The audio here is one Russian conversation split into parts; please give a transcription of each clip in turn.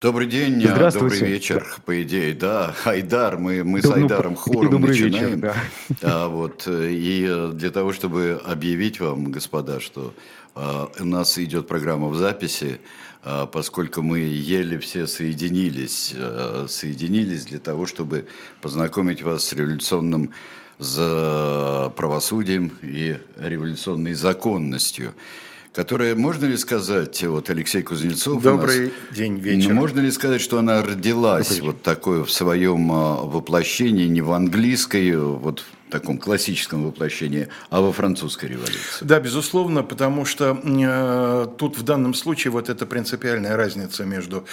Добрый день, Здравствуйте. добрый вечер, по идее, да, Айдар, мы, мы с Доб- ну, Айдаром и хором добрый вечер, начинаем. да. А, вот, и э, для того, чтобы объявить вам, господа, что э, у нас идет программа в записи, э, поскольку мы еле все соединились, э, соединились для того, чтобы познакомить вас с революционным за правосудием и революционной законностью, которая, можно ли сказать, вот Алексей Кузнецов у нас- Добрый день, вечер. ну, можно ли сказать, что она родилась вот такое в своем а, воплощении, не в английской, вот в таком классическом воплощении, а во французской революции? Да, безусловно, потому что э, тут в данном случае вот эта принципиальная разница между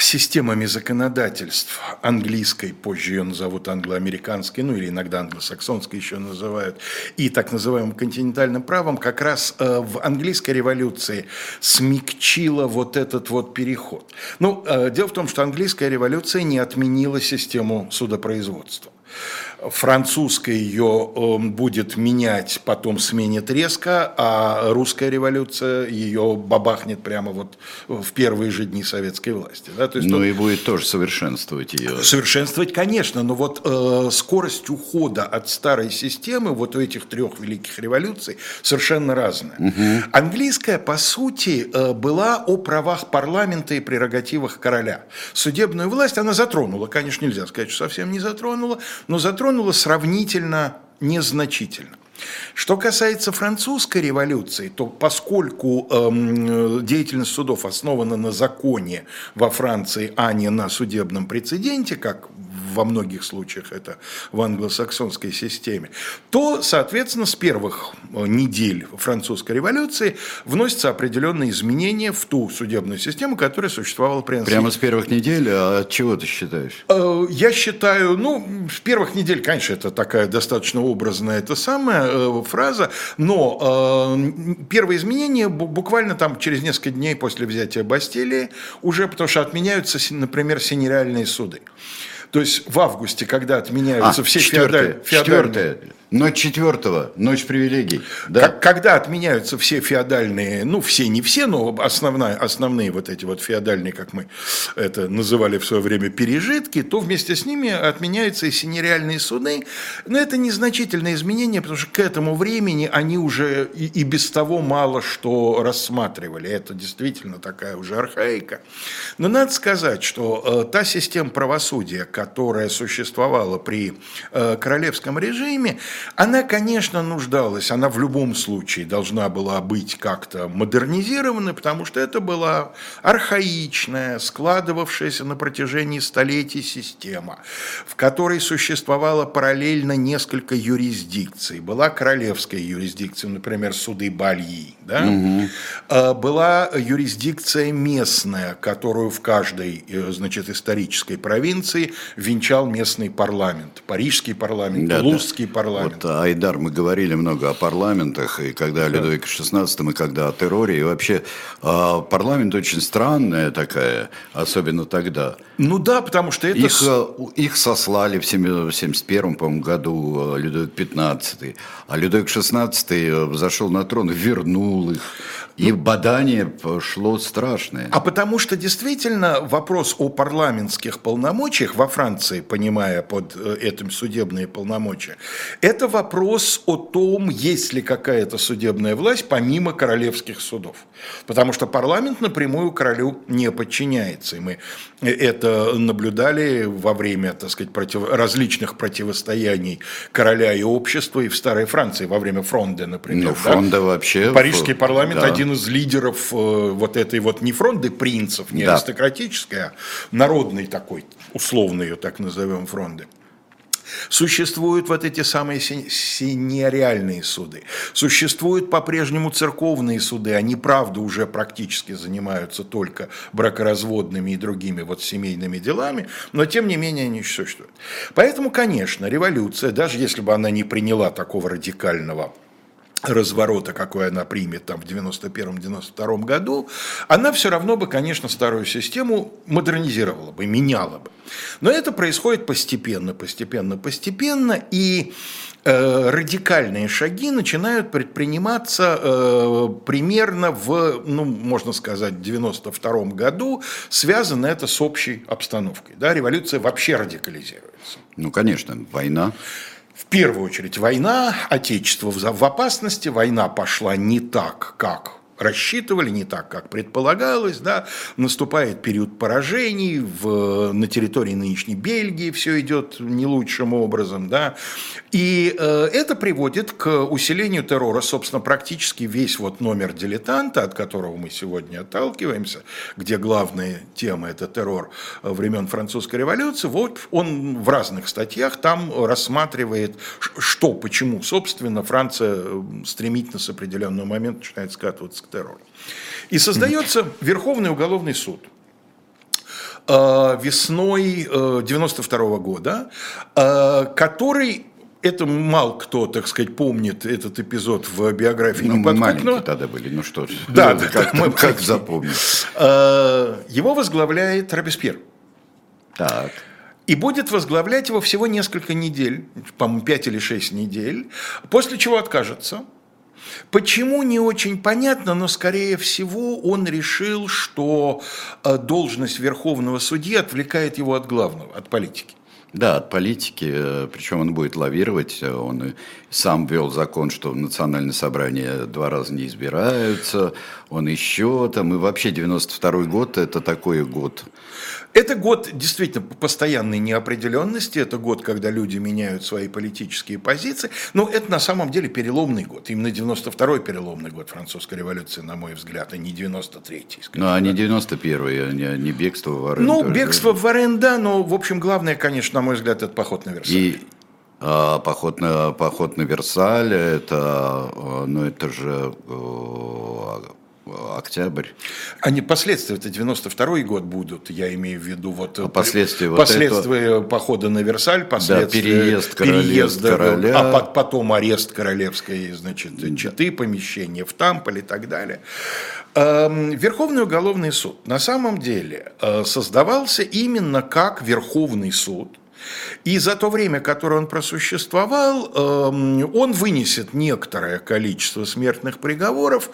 системами законодательств английской, позже ее назовут англо-американской, ну или иногда англосаксонской еще называют, и так называемым континентальным правом, как раз э, в английской революции смягчила вот этот вот переход. Ну, э, дело в том, что английская революция не отменила систему судопроизводства. Французская ее э, будет менять, потом сменит резко, а русская революция ее бабахнет прямо вот в первые же дни советской власти. Да? То есть Ну тут и будет тоже совершенствовать ее. Совершенствовать, конечно, но вот э, скорость ухода от старой системы вот у этих трех великих революций совершенно разная. Английская, по сути, э, была о правах парламента и прерогативах короля. Судебную власть она затронула, конечно, нельзя сказать, что совсем не затронула, но затронула сравнительно незначительно. Что касается французской революции, то поскольку эм, деятельность судов основана на законе во Франции, а не на судебном прецеденте, как во многих случаях это в англосаксонской системе, то, соответственно, с первых э, недель французской революции вносятся определенные изменения в ту судебную систему, которая существовала при Прямо с первых недель, а от чего ты считаешь? Э, Я считаю, ну, в первых недель, конечно, это такая достаточно образная это самая э, фраза, но первые изменения бу- буквально там через несколько дней после взятия Бастилии уже, потому что отменяются, например, синереальные суды. То есть в августе, когда отменяются все А, четвертое, феодаль- феодальные... четвертое, ночь четвертого, ночь привилегий. Да? Как- Когда отменяются все феодальные, ну все, не все, но основная, основные вот эти вот феодальные, как мы это называли в свое время, пережитки, то вместе с ними отменяются и синереальные суды. Но это незначительное изменение, потому что к этому времени они уже и, и без того мало что рассматривали. Это действительно такая уже архаика. Но надо сказать, что э, та система правосудия, которая существовала при э, королевском режиме, она, конечно, нуждалась, она в любом случае должна была быть как-то модернизирована, потому что это была архаичная, складывавшаяся на протяжении столетий система, в которой существовало параллельно несколько юрисдикций. Была королевская юрисдикция, например, суды Бальи, да? А была юрисдикция местная, которую в каждой, э, значит, исторической провинции венчал местный парламент. Парижский парламент, Да, да. Тулузский парламент. Вот, Айдар, мы говорили много о парламентах, и когда о Людовике XVI, и когда о терроре, и вообще а, парламент очень странная такая, особенно тогда. Ну да, потому что это... Их, э, их сослали в 1971 по-моему, году э, Людовик XV, а Людовик XVI взошел на трон, вернул их, и бадание пошло страшное. А потому что действительно вопрос о парламентских полномочиях во Франции, понимая под э, этим судебные полномочия, это вопрос о том, есть ли какая-то судебная власть помимо королевских судов. Потому что парламент напрямую королю не подчиняется. И мы это наблюдали во время, так сказать, против- различных противостояний короля и общества и в Старой Франции во время фронда, например. Ну, да? фронда вообще... Парижский парламент да. один из лидеров э, вот этой вот не фронды принцев, не Да. аристократической, а народной такой, условно ее так назовем фронды. Существуют вот эти самые си- синереальные суды. Существуют по-прежнему церковные суды. Они, правда, уже практически занимаются только бракоразводными и другими вот семейными делами, но тем не менее они существуют. Поэтому, конечно, революция, даже если бы она не приняла такого радикального разворота, какой она примет там в 91-92 году, она все равно бы, конечно, старую систему модернизировала бы, меняла бы. Но это происходит постепенно, постепенно, постепенно, и э, радикальные шаги начинают предприниматься э, примерно в, ну, можно сказать, 92 году, связано это с общей обстановкой. Да, революция вообще радикализируется. Ну, конечно, война в первую очередь война, отечество в опасности, война пошла не так, как рассчитывали, не так, как предполагалось, да, наступает период поражений, в, на территории нынешней Бельгии все идет не лучшим образом, да, и э, это приводит к усилению террора, собственно, практически весь вот номер дилетанта, от которого мы сегодня отталкиваемся, где главная тема это террор времен французской революции, вот он в разных статьях там рассматривает, что, почему, собственно, Франция стремительно с определенного момента начинает скатываться к террору. И создается Верховный уголовный суд э, весной 92 э, года, э, который это мало кто, так сказать, помнит этот эпизод в биографии ну, мы маленькие тогда были, ну что ж. Да, да, как, мы как запомнить. Его возглавляет Робеспьер. Так. И будет возглавлять его всего несколько недель, по-моему, 5 или 6 недель, после чего откажется – Почему, не очень понятно, но, скорее всего, он решил, что э, должность верховного судьи отвлекает его от главного, от политики. Да, от политики, э, причем он будет лавировать, он сам ввел закон, что национальное собрание два раза не избираются, он еще там, и вообще 92 год это такой год это год действительно постоянной неопределенности, это год, когда люди меняют свои политические позиции, но это на самом деле переломный год. Именно 92-й переломный год французской революции, на мой взгляд, а не 93-й. Ну, а не 91-й, а не, не бегство в Варен. Ну, бегство в Варен, да, но, в общем, главное, конечно, на мой взгляд, это поход на Версаль. И а, поход на, поход на Версаль, это, а, ну, это же октябрь. Они последствия, это 92 год будут, я имею в виду вот а последствия, последствия вот это... похода на Версаль, последствия да, переезд переезда короля, а потом арест королевской, значит, четы, помещение в Тамполе и так далее. Эм, Верховный уголовный суд на самом деле э, создавался именно как Верховный суд, и за то время, которое он просуществовал, эм, он вынесет некоторое количество смертных приговоров.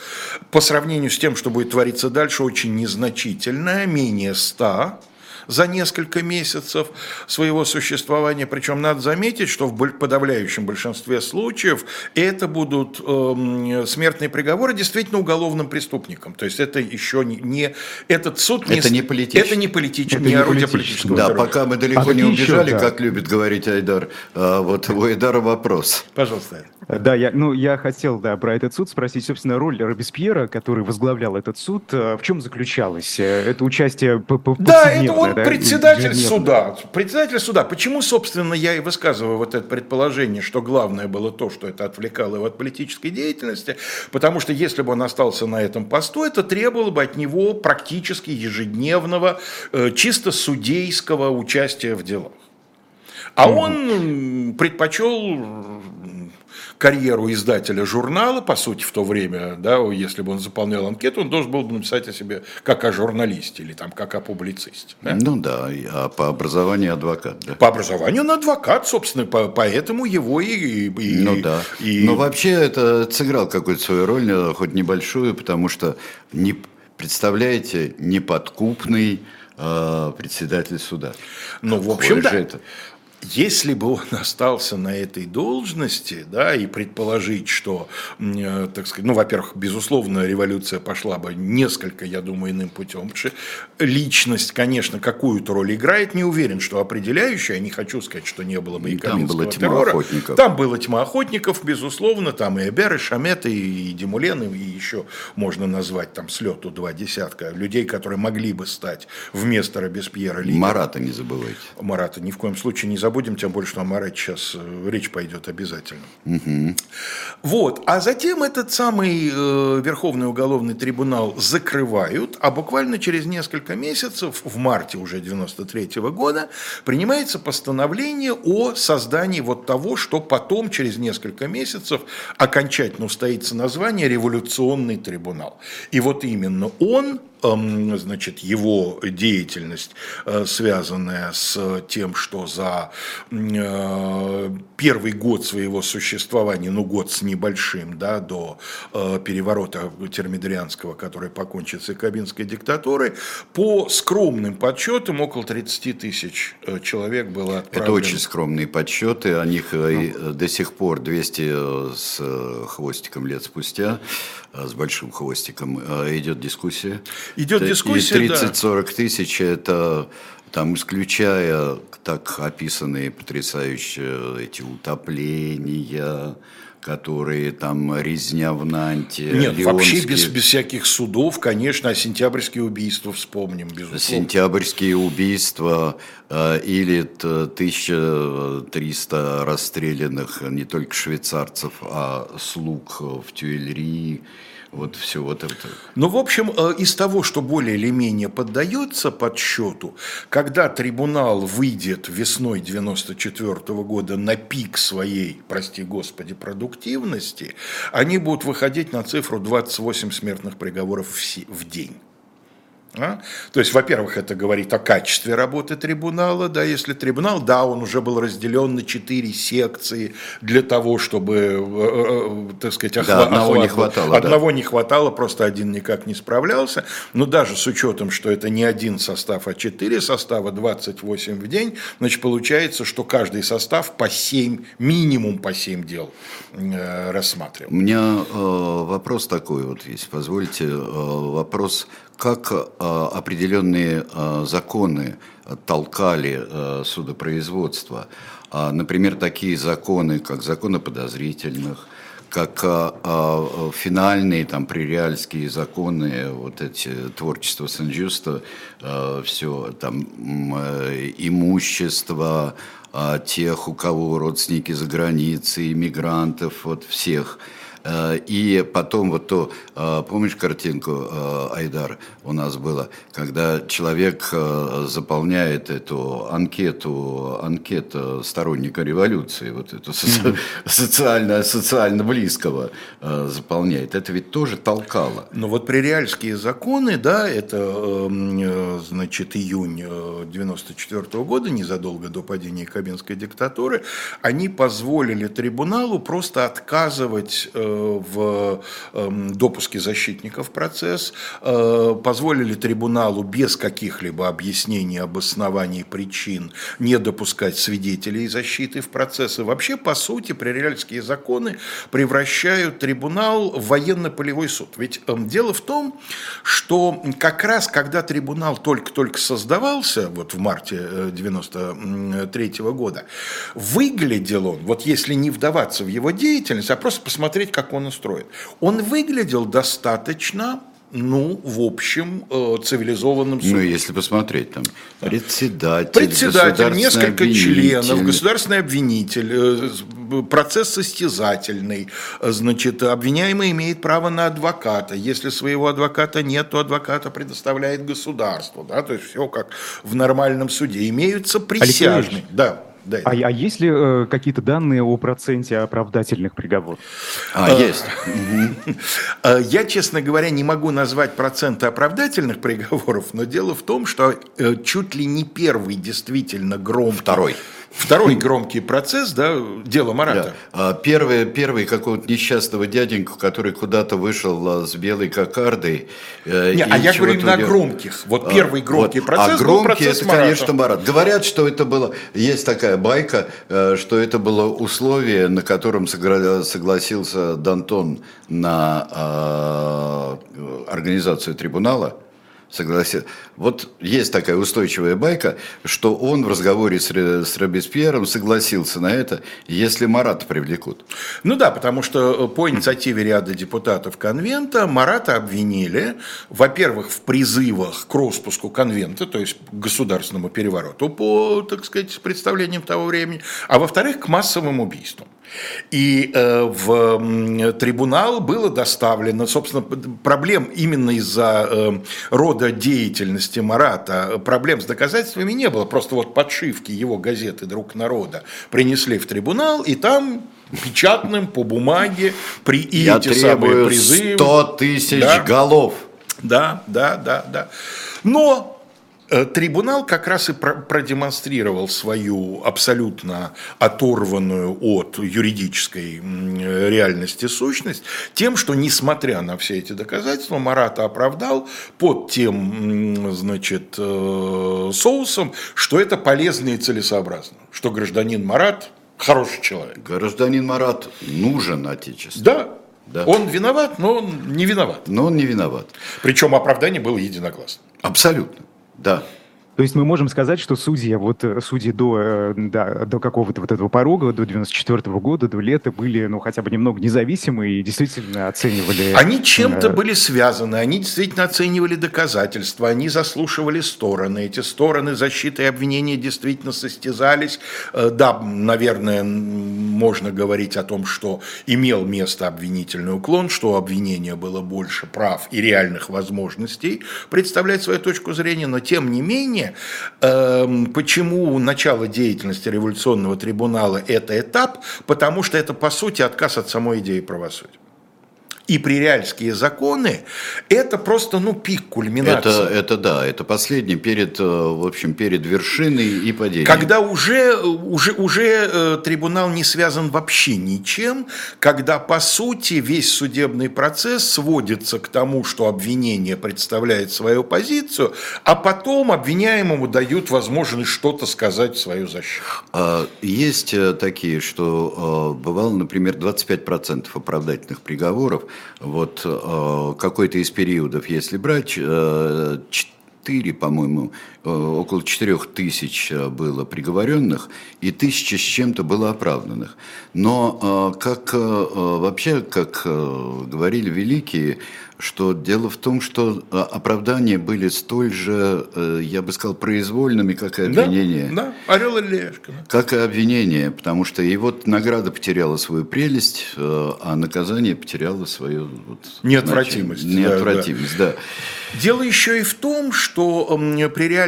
По сравнению с тем, что будет твориться дальше, очень незначительное, менее ста за несколько месяцев своего существования. Причем надо заметить, что в подавляющем большинстве случаев это будут э, смертные приговоры действительно уголовным преступникам. То есть это еще не, не этот суд не, это не политический. Это не политический, не, не орудие политического Да, террора. пока мы далеко а не убежали, еще, да. как любит говорить Айдар. А, вот у Айдара вопрос. Пожалуйста. Да, я, ну, я хотел да, про этот суд спросить, собственно, роль Робеспьера, который возглавлял этот суд, э, в чем заключалась? Э, это участие по Да, это он да, председатель суда. Председатель суда. Почему, собственно, я и высказываю вот это предположение, что главное было то, что это отвлекало его от политической деятельности, потому что если бы он остался на этом посту, это требовало бы от него практически ежедневного, э, чисто судейского участия в делах. А он предпочел карьеру издателя журнала, по сути, в то время, да, если бы он заполнял анкету, он должен был бы написать о себе как о журналисте или там как о публицисте. Да? Ну да, а по образованию адвокат, да. По образованию он адвокат, собственно, по, поэтому его и, и... Ну да, и... но вообще это сыграл какую-то свою роль, э, хоть небольшую, потому что, не, представляете, неподкупный э, председатель суда. Ну, в общем, да. Это? Если бы он остался на этой должности, да, и предположить, что, э, так сказать, ну, во-первых, безусловно, революция пошла бы несколько, я думаю, иным путем, потому что личность, конечно, какую-то роль играет, не уверен, что определяющая, не хочу сказать, что не было бы и Там была тьма террора. охотников. Там было тьма охотников, безусловно, там и Эбер, и Шамет, и, и Демулен, и еще можно назвать там слету два десятка людей, которые могли бы стать вместо Робеспьера лидером. Марата не забывайте. Марата ни в коем случае не забывайте забудем, тем более, что о Марате сейчас э, речь пойдет обязательно. Угу. Вот, а затем этот самый э, Верховный уголовный трибунал закрывают, а буквально через несколько месяцев, в марте уже 93 -го года, принимается постановление о создании вот того, что потом, через несколько месяцев, окончательно устоится название «Революционный трибунал». И вот именно он значит, его деятельность, э, связанная с тем, что за э, первый год своего существования, ну год с небольшим, да, до э, переворота термидорианского, который покончит с якобинской диктатурой, по скромным подсчетам около 30 тысяч человек было отправлено. Это очень скромные подсчеты, о них ну. до сих пор 200 с хвостиком лет спустя с большим хвостиком идет дискуссия. Идет дискуссия, И 30-40 да. тысяч – это там, исключая так описанные потрясающие эти утопления, которые там резня в Нанте. Нет, Леонский. вообще без, без всяких судов, конечно, а сентябрьские убийства вспомним, безусловно. Сентябрьские убийства э, или 1300 расстрелянных не только швейцарцев, а слуг в Тюильри вот все вот это. Ну, в общем, э, из того, что более или менее поддается подсчету, когда трибунал выйдет весной 94 -го года на пик своей, прости господи, продуктивности, они будут выходить на цифру 28 смертных приговоров в день. А? То есть, во-первых, это говорит о качестве работы трибунала, да, если трибунал, да, он уже был разделен на четыре секции для того, чтобы, э, э, так сказать, охва- да, одного охват, не хватало. Одного да. не хватало, просто один никак не справлялся. Но даже с учетом, что это не один состав, а четыре состава, 28 в день, значит, получается, что каждый состав по 7, минимум по 7 дел э, рассматривал. У меня э, вопрос такой вот есть, позвольте, э, вопрос как э, определенные э, законы толкали э, судопроизводство. А, например, такие законы, как закон о подозрительных, как финальные там приреальские законы, вот эти творчество Сен-Жюста, все там имущество тех, у кого родственники за границей, иммигрантов, вот всех – и потом вот то, э, помнишь картинку, э, Айдар, у нас было, когда человек заполняет эту анкету, анкету сторонника революции, вот эту социально, социально близкого заполняет, это ведь тоже толкало. Но вот приреальские законы, да, это, эм, значит, июнь 94 года, незадолго до падения Кабинской диктатуры, они позволили трибуналу просто отказывать в эм, допуске защитников процесс, э, позволили трибуналу без каких-либо объяснений, обоснований, причин не допускать свидетелей защиты в процесс. И вообще, по сути, прериальские законы превращают трибунал в военно-полевой суд. Ведь эм, дело в том, что как раз когда трибунал только-только создавался, вот в марте 93 э, года, выглядел он, вот если не вдаваться в его деятельность, а просто посмотреть, как он устроен. Он выглядел достаточно ну, в общем, э, цивилизованным судом. Ну, если посмотреть, там, председатель, Председатель, несколько обвинитель. членов, государственный обвинитель, э, процесс состязательный, значит, обвиняемый имеет право на адвоката. Если своего адвоката нет, то адвоката предоставляет государство, да, то есть все как в нормальном суде. Имеются присяжные. Да. Да, а, а есть ли э, какие-то данные о проценте оправдательных приговоров? А, э, есть. Э, я, честно говоря, не могу назвать проценты оправдательных приговоров, но дело в том, что э, чуть ли не первый действительно громкий... Второй. Второй громкий процесс, да, дело Марата. Да. Первый, первый какого-то несчастного дяденьку, который куда-то вышел а, с белой кокардой. Э, Не, а я говорю о громких. Вот а, первый громкий вот. процесс А громкий процесс это, Марата. конечно, Марат. Говорят, что это было, есть такая байка, э, что это было условие, на котором согласился Дантон на а, организацию трибунала согласен. Вот есть такая устойчивая байка, что он в разговоре с, с Робеспьером согласился на это, если Марата привлекут. Ну да, потому что э, по инициативе ряда депутатов конвента Марата обвинили, во-первых, в призывах к распуску конвента, то есть к государственному перевороту по, так сказать, представлениям того времени, а во-вторых, к массовым убийствам. И э, в трибунал было доставлено, собственно, проблем именно из-за э, рода деятельности Марата, проблем с доказательствами не было, просто вот подшивки его газеты «Друг народа» принесли в трибунал, и там печатным по бумаге при и Я эти самые призывы. 100 тысяч да, голов. Да, да, да, да. Но трибунал как раз и продемонстрировал свою абсолютно оторванную от юридической реальности сущность тем, что, несмотря на все эти доказательства, Марата оправдал под тем значит, э, соусом, что это полезно и целесообразно, что гражданин Марат хороший человек. Гражданин Марат нужен Отечеству. Да, да. Он виноват, но он не виноват. Но он не виноват. Причем оправдание было единогласно. Абсолютно. Да. То есть мы можем сказать, что судьи, вот э, судьи до, э, да, до какого-то вот этого порога, до 94 -го года, до лета были, ну, хотя бы немного независимы и действительно оценивали... Они чем-то э... были связаны, они действительно оценивали доказательства, они заслушивали стороны, эти стороны защиты и обвинения действительно состязались. Да, наверное, можно говорить о том, что имел место обвинительный уклон, что у обвинения было больше прав и реальных возможностей представлять свою точку зрения, но тем не менее Эм, почему начало деятельности революционного трибунала – это этап? Потому что это, по сути, отказ от самой идеи правосудия и приреальские законы, это просто, ну, пик кульминации. Это, это да, это последний перед, э, в общем, перед вершиной и падением. Когда уже, уже, уже э, трибунал не связан вообще ничем, когда, по сути, весь судебный процесс сводится к тому, что обвинение представляет свою позицию, а потом обвиняемому дают возможность что-то сказать в свою защиту. А, есть э, такие, что бывало, например, 25% оправдательных приговоров – вот э, какой-то из периодов, если брать, э, 4, по-моему, около 4 тысяч э, было приговоренных и тысячи с чем-то было оправданных. Но э, как вообще, как говорили великие, что дело в том, что оправдания были столь же, э, я бы сказал, произвольными, как и обвинения. Да, да. орел и решка. Как и обвинение, потому что и вот награда потеряла свою прелесть, э, а наказание потеряло свою вот, неотвратимость. Значит, неотвратимость, да, да. Дело еще и в том, что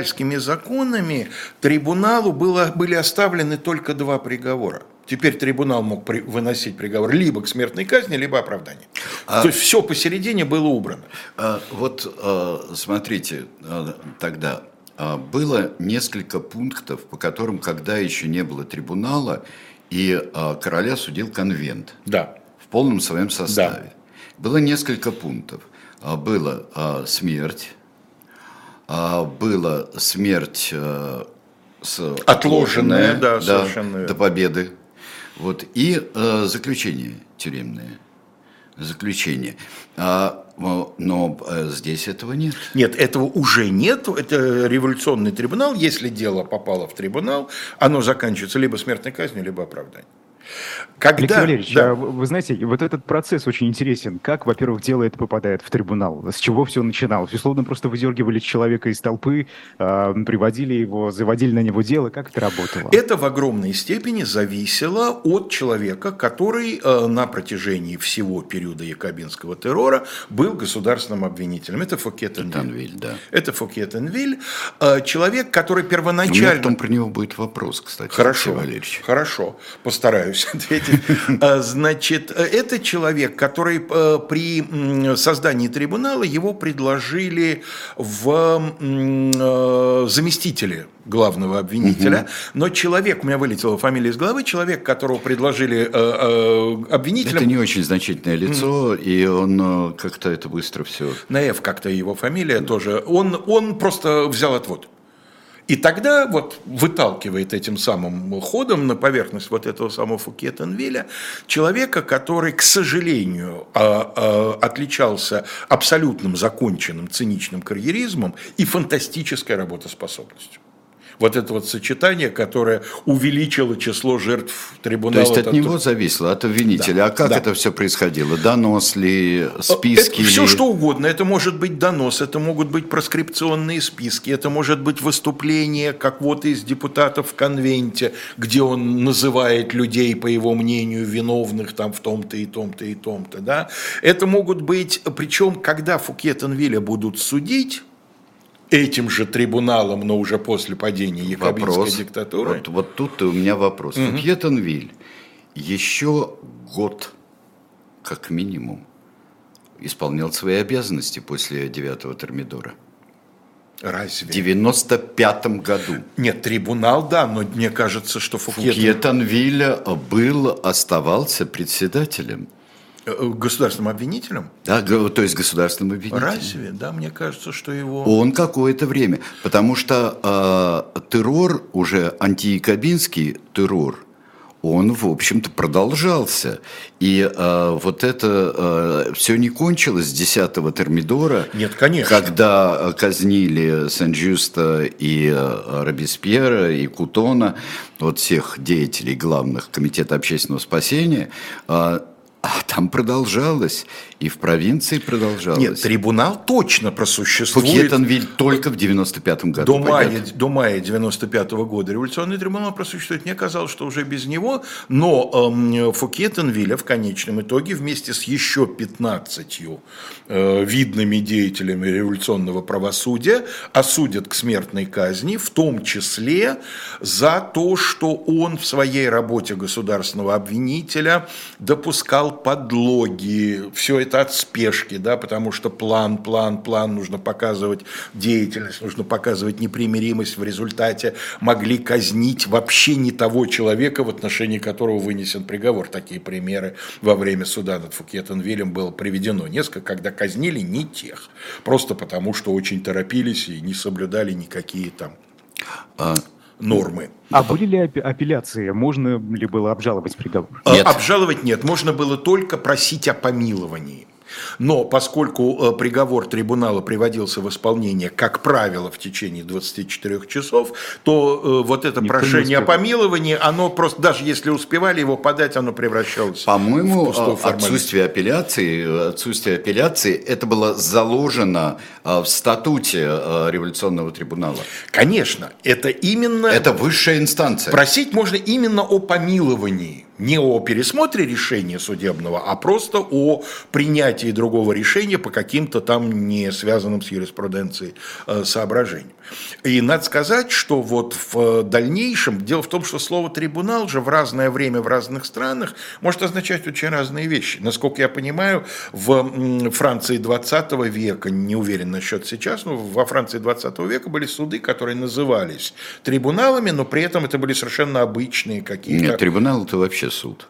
приреальскими законами трибуналу было, были оставлены только два приговора. Теперь трибунал мог при, выносить приговор либо к смертной казни, либо оправдание. А, То есть все посередине было убрано. А, вот а, смотрите, а, тогда а, было несколько пунктов, по которым, когда еще не было трибунала, и а, короля судил конвент. Да. В полном своем составе. Да. Было несколько пунктов. А, было а, смерть, а, было смерть а, с, отложенная, отложенная да, да, совершенно. до победы вот, и э, заключение тюремное. Заключение. А, но э, здесь этого нет. Нет, этого уже нет. Это революционный трибунал. Если дело попало в трибунал, оно заканчивается либо смертной казнью, либо оправданием. Когда, Алексей Валерьевич, да. А вы знаете, вот этот процесс очень интересен. Как, во-первых, дело это попадает в трибунал? С чего все начиналось? Условно, просто выдергивали человека из толпы, э, приводили его, заводили на него дело. Как это работало? Это в огромной степени зависело от человека, который э, на протяжении всего периода якобинского террора был государственным обвинителем. Это Фокет Энвиль. Да. Это Фокет Энвиль. Э, человек, который первоначально... У меня потом про него будет вопрос, кстати. Хорошо, хорошо. Постараюсь ответить. А, значит, это человек, который э, при создании трибунала его предложили в э, заместители главного обвинителя, угу. но человек, у меня вылетела фамилия из головы, человек, которого предложили э, обвинителем... Это не очень значительное лицо, и он как-то это быстро все... На F как-то его фамилия тоже. Он, он просто взял отвод. И тогда вот выталкивает этим самым ходом на поверхность вот этого самого Фукетенвиля человека, который, к сожалению, а, а, отличался абсолютным законченным циничным карьеризмом и фантастической работоспособностью вот это вот сочетание, которое увеличило число жертв трибунала. То есть от него зависело, от обвинителя. Да, а как да. это все происходило? Донос ли, списки это ли? Все что угодно. Это может быть донос, это могут быть проскрипционные списки, это может быть выступление как вот из депутатов в конвенте, где он называет людей, по его мнению, виновных там в том-то и том-то и том-то. Да? Это могут быть, причем, когда Фукетенвилля будут судить, этим же трибуналом, но уже после падения якобинской вопрос. диктатуры. Вот, вот тут у меня вопрос. Угу. Фукьетенвиль еще год, как минимум, исполнял свои обязанности после девятого Термидора. Разве? В 95 году. Нет, трибунал, да, но мне кажется, что Фукьетен... Фукьетенвиль был, оставался председателем. Э, государственным обвинителем? Да, то есть государственным обвинителем. Разве? Да, мне кажется, что его... Он какое-то время. Потому что э, террор, уже антиякобинский террор, он, в общем-то, продолжался. И э, вот это э, все не кончилось с 10-го Термидора. Нет, конечно. Когда казнили Сен-Жюста и э, Робеспьера, и Кутона, вот всех деятелей главных Комитета общественного спасения, э, а там продолжалось, и в провинции продолжалось. Нет, трибунал точно просуществует. Фукетенвиль только в 95-м году. До мая, до мая 95 -го года революционный трибунал просуществует. Мне казалось, что уже без него, но эм, Фукетенвилля в конечном итоге вместе с еще 15 э, видными деятелями революционного правосудия осудят к смертной казни, в том числе за то, что он в своей работе государственного обвинителя допускал подлоги, все это от спешки, да, потому что план, план, план, нужно показывать деятельность, нужно показывать непримиримость, в результате могли казнить вообще не того человека, в отношении которого вынесен приговор. Такие примеры во время суда над Фукетенвилем было приведено несколько, когда казнили не тех, просто потому что очень торопились и не соблюдали никакие там а, нормы. А были ли апелляции? Можно ли было обжаловать приговор? Нет. Обжаловать нет. Можно было только просить о помиловании. Но поскольку э, приговор трибунала приводился в исполнение, как правило, в течение 24 часов, то э, вот это Никто прошение о помиловании, оно просто, даже если успевали его подать, оно превращалось По-моему, в отсутствие апелляции, отсутствие апелляции, это было заложено э, в статуте революционного трибунала. Конечно, это именно... Это высшая инстанция. Просить можно именно о помиловании не о пересмотре решения судебного, а просто о принятии другого решения по каким-то там не связанным с юриспруденцией э, соображениям. И надо сказать, что вот в дальнейшем, дело в том, что слово «трибунал» же в разное время в разных странах может означать очень разные вещи. Насколько я понимаю, в Франции 20 века, не уверен насчет сейчас, но во Франции 20 века были суды, которые назывались трибуналами, но при этом это были совершенно обычные какие-то... Нет, трибунал это вообще суд.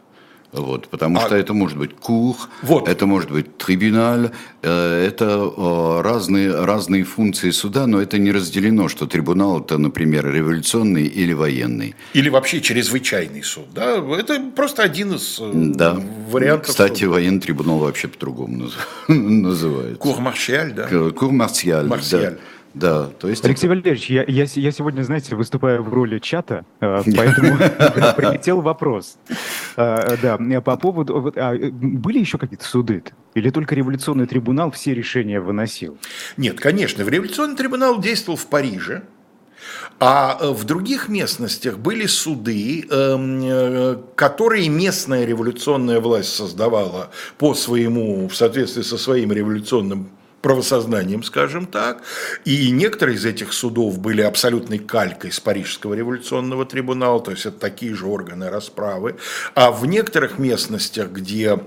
Вот, потому а, что это может быть кур, вот. это может быть трибунал, э, это э, разные, разные функции суда, но это не разделено, что трибунал это, например, революционный или военный. Или вообще чрезвычайный суд. Да? Это просто один из э, да. вариантов. Кстати, суда. военный трибунал вообще по-другому называется. Кур-маршиаль, да? Кур-марсиаль, да. Да, то есть... Алексей это... Валерьевич, я, я, я сегодня, знаете, выступаю в роли чата, э, поэтому прилетел вопрос. Э, да, по поводу... А, были еще какие-то суды? Или только революционный трибунал все решения выносил? Нет, конечно, революционный трибунал действовал в Париже, а э, в других местностях были суды, эм, которые местная революционная власть создавала по своему, в соответствии со своим революционным правосознанием, скажем так. И некоторые из этих судов были абсолютной калькой с Парижского революционного трибунала, то есть это такие же органы расправы. А в некоторых местностях, где,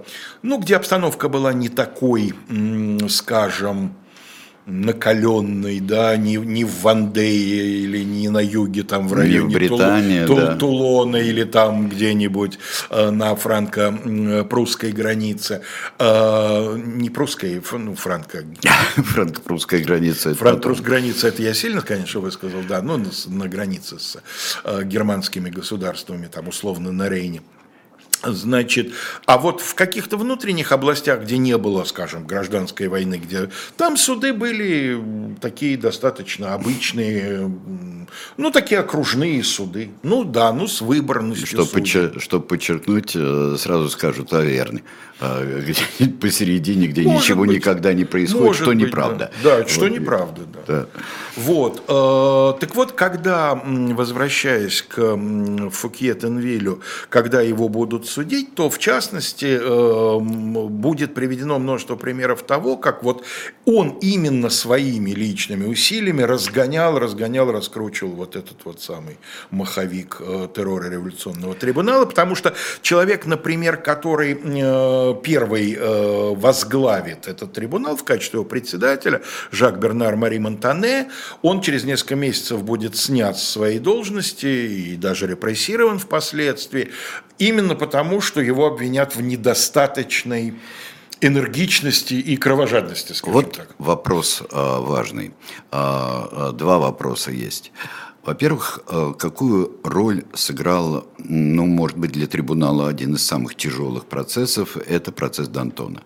ну, где обстановка была не такой, скажем, накаленной, да, не, не в Вандее или не на юге, там в районе Британия, Тул, да. Тулона или там где-нибудь э, на франко-прусской границе. Э, не прусской, ну, франко... Франко-прусская граница. Франко-прусская граница, это я сильно, конечно, высказал, да, но на, на границе с э, германскими государствами, там условно на Рейне. Значит, а вот в каких-то внутренних областях, где не было, скажем, гражданской войны, где там суды были такие достаточно обычные, ну, такие окружные суды. Ну да, ну, с выборностью. Чтобы, подчер- чтобы подчеркнуть, э, сразу скажу таверны. А, где посередине, где Может ничего быть. никогда не происходит, Может что быть, неправда. Да, да что вот. неправда, да. да. Вот. Э, так вот, когда, возвращаясь к Фукье-Тенвилю, когда его будут судить, то, в частности, э, будет приведено множество примеров того, как вот он именно своими личными усилиями разгонял, разгонял, раскручивал вот этот вот самый маховик э, террора революционного трибунала, потому что человек, например, который первый э, возглавит этот трибунал в качестве его председателя, Жак Бернар Мари Монтане, он через несколько месяцев будет снят с своей должности и даже репрессирован впоследствии, именно потому, что его обвинят в недостаточной энергичности и кровожадности, скажем вот так. вопрос э, важный. Э, два вопроса есть. Во-первых, э, какую роль сыграл, ну, может быть, для трибунала один из самых тяжелых процессов, это процесс Д'Антона?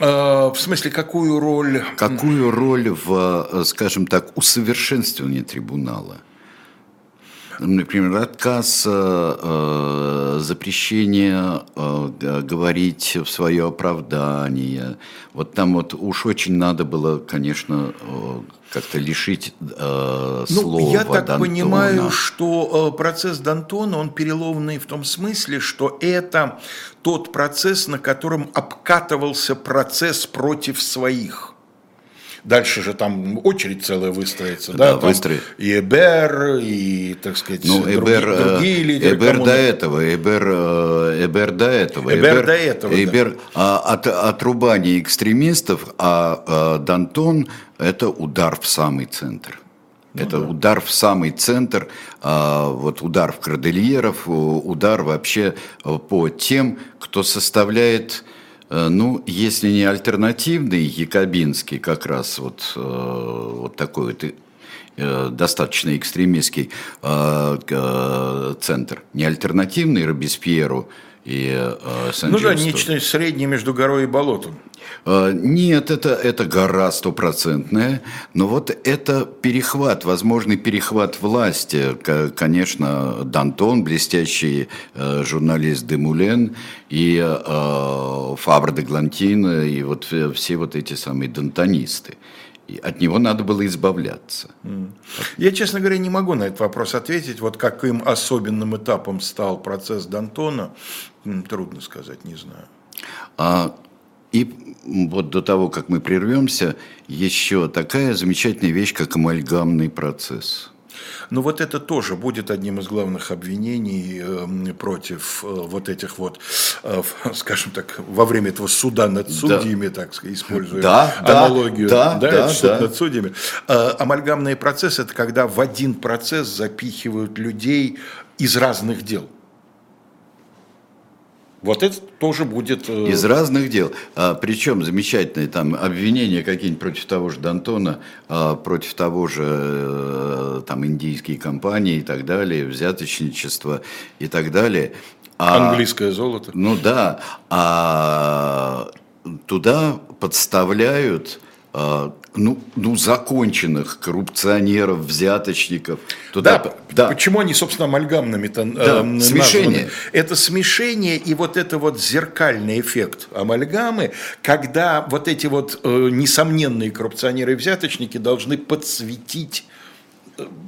Э, в смысле, какую роль? Какую роль в, э, скажем так, усовершенствовании трибунала? Например, отказ, э, запрещение э, говорить в свое оправдание. Вот там вот уж очень надо было, конечно, э, как-то лишить э, слова ну, Я так Д'Антона. понимаю, что процесс Д'Антона, он переломный в том смысле, что это тот процесс, на котором обкатывался процесс против своих. Дальше же там очередь целая выстроится, да, да выстроит. и Эбер, и, так сказать, ну, другие, Эбер, другие лидеры. Эбер до этого, Эбер, э, Эбер до этого. Эбер, Эбер до этого, Эбер, да. от, отрубание экстремистов, а, а Дантон – это удар в самый центр. Ну, это да. удар в самый центр, а, вот удар в Кордильеров, удар вообще по тем, кто составляет Э, ну, если не альтернативный якобинский, как раз вот, э, вот такой вот э, достаточно экстремистский центр, не альтернативный Робеспьеру и Ну да, нечто среднее между горой и болотом. А, нет, это, это гора стопроцентная, но вот это перехват, возможный перехват власти. Конечно, Дантон, блестящий э, журналист Демулен, и э, Фабр де Глантин, и вот все вот эти самые дантонисты. И от него надо было избавляться. Я, честно говоря, не могу на этот вопрос ответить. Вот каким особенным этапом стал процесс Д'Антона, трудно сказать, не знаю. А и вот до того, как мы прервемся, еще такая замечательная вещь, как амальгамный процесс. Ну вот это тоже будет одним из главных обвинений эм, против э, вот этих вот, э, скажем так, во время этого суда над судьями, да. так сказать, используя да, аналогию, да, да, да, суд да. над судьями. Э, амальгамный процесс – это когда в один процесс запихивают людей из разных дел. Вот это тоже будет... Э, Из разных дел. А, причем замечательные там обвинения какие-нибудь против того же Д'Антона, а, против того же э, там индийские компании и так далее, взяточничество и так далее. А, Английское золото. Ну да. А туда подставляют а, ну, ну, законченных коррупционеров, взяточников. Туда, да, да, почему они, собственно, амальгамными-то да, э, смешение. Это смешение и вот это вот зеркальный эффект амальгамы, когда вот эти вот э, несомненные коррупционеры и взяточники должны подсветить э,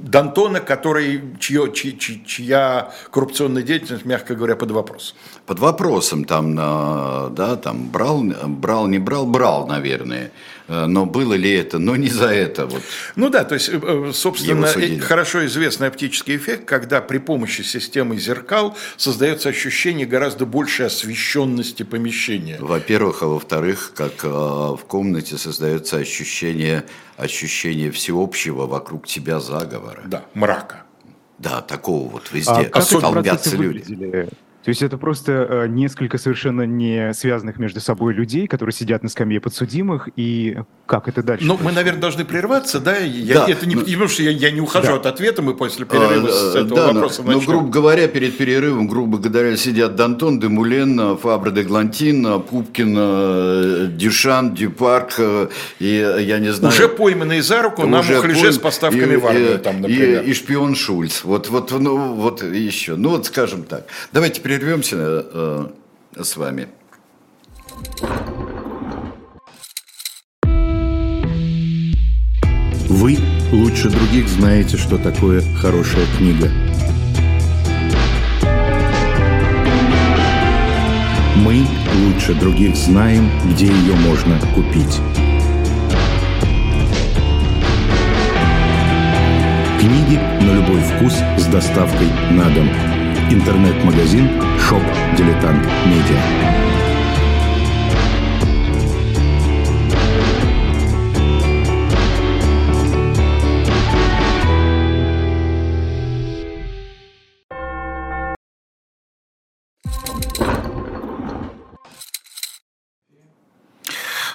Д'Антона, который, чье, чья, чья коррупционная деятельность, мягко говоря, под вопросом. Под вопросом, там, да, там брал, брал, не брал, брал, наверное. Э, но было ли это? Но не за это. Вот. Ну да, то есть, э, э, собственно, хорошо известный оптический эффект, когда при помощи системы зеркал создается ощущение гораздо большей освещенности помещения. Во-первых, а во-вторых, как в комнате создается ощущение, ощущение всеобщего вокруг тебя заговора. Да, мрака. Да, такого вот везде. А как Толпятся люди. Выглядели? То есть это просто э, несколько совершенно не связанных между собой людей, которые сидят на скамье подсудимых, и как это дальше? Ну, мы, наверное, должны прерваться, да? Я, да. Это не ну, потому, что я, я не ухожу да. от ответа, мы после перерыва а, с этого да, вопроса но, начнем. Ну, грубо говоря, перед перерывом, грубо говоря, сидят Дантон, Демулен, Фабра де Глантин, Пупкин, э, Дюшан, Дюпарк, э, и я не знаю... Уже пойманные за руку на мухлеже с поставками и, в армию, там, например. И, и шпион Шульц. Вот, вот, ну, вот еще. Ну, вот скажем так. Давайте прервемся э, с вами. Вы лучше других знаете, что такое хорошая книга. Мы лучше других знаем, где ее можно купить. Книги на любой вкус с доставкой на дом – Интернет-магазин «Шоп Дилетант Медиа».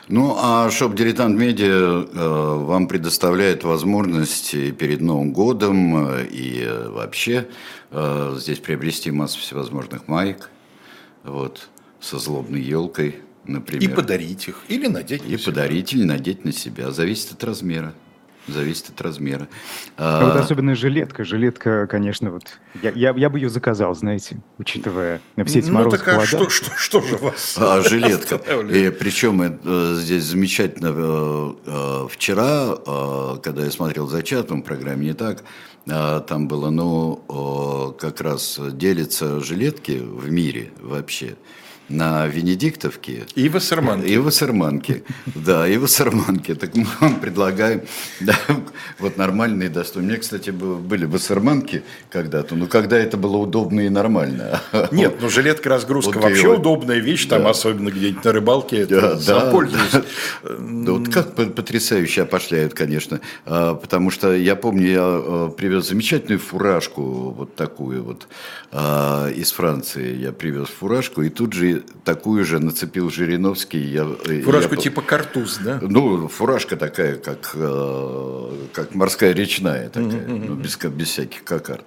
Ну, а Шоп Дилетант Медиа э, вам предоставляет возможность перед Новым годом э, и э, вообще здесь приобрести массу всевозможных маек, вот, со злобной елкой, например. И подарить их, или надеть на И себя. подарить, или надеть на себя. Зависит от размера. Зависит от размера. А, вот особенно жилетка. Жилетка, конечно, вот я, я, я бы ее заказал, знаете, учитывая все эти ну, морозы, так, а что, что, что же вас? А, жилетка. И причем э, здесь замечательно. Э, э, вчера, э, когда я смотрел за чатом, в программе не так, а, там было, ну, как раз делятся жилетки в мире вообще на Венедиктовке. И Вассерманке. И Вассерманке, да, и Вассерманке. Так мы вам предлагаем, да, вот нормальные достойные. Мне, кстати, были Вассерманки когда-то, но когда это было удобно и нормально. Нет, ну жилетка-разгрузка вот вообще вот, удобная вещь, там да. особенно где-нибудь на рыбалке, да, да. Да. да, вот как потрясающе опошляют, конечно, а, потому что я помню, я а, привез замечательную фуражку, вот такую вот, а, из Франции я привез фуражку, и тут же такую же нацепил Жириновский. Я, Фуражку я, типа картуз, да? Ну, фуражка такая, как, э, как морская речная, такая, mm-hmm. ну, без, без всяких кокард.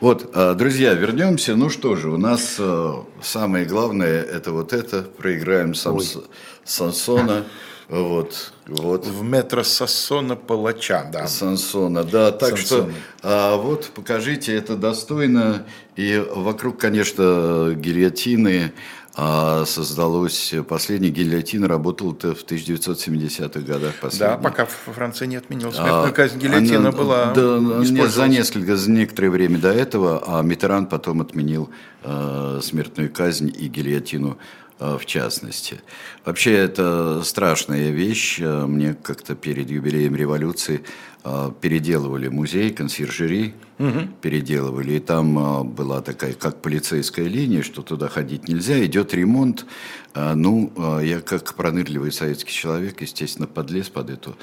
Вот, э, друзья, вернемся. Ну что же, у нас э, самое главное, это вот это. Проиграем Самс, Сансона. Вот, вот. В метро Сассона Палача, да. Сансона, да. Так Сансона. что а, вот покажите, это достойно. И вокруг, конечно, гильотины а создалось, последняя гильотина работала в 1970-х годах. Последняя. Да, пока Франция не отменила смертную казнь, гильотина она, была да, не, За несколько, за некоторое время до этого, а Митеран потом отменил э, смертную казнь и гильотину Э, в частности. Вообще это страшная вещь. Э, мне как-то перед юбилеем революции э, переделывали музей, консьержери, угу. переделывали. И там была такая, как полицейская линия, что туда ходить нельзя, идет ремонт. Ну, я как пронырливый советский человек, естественно, подлез под эту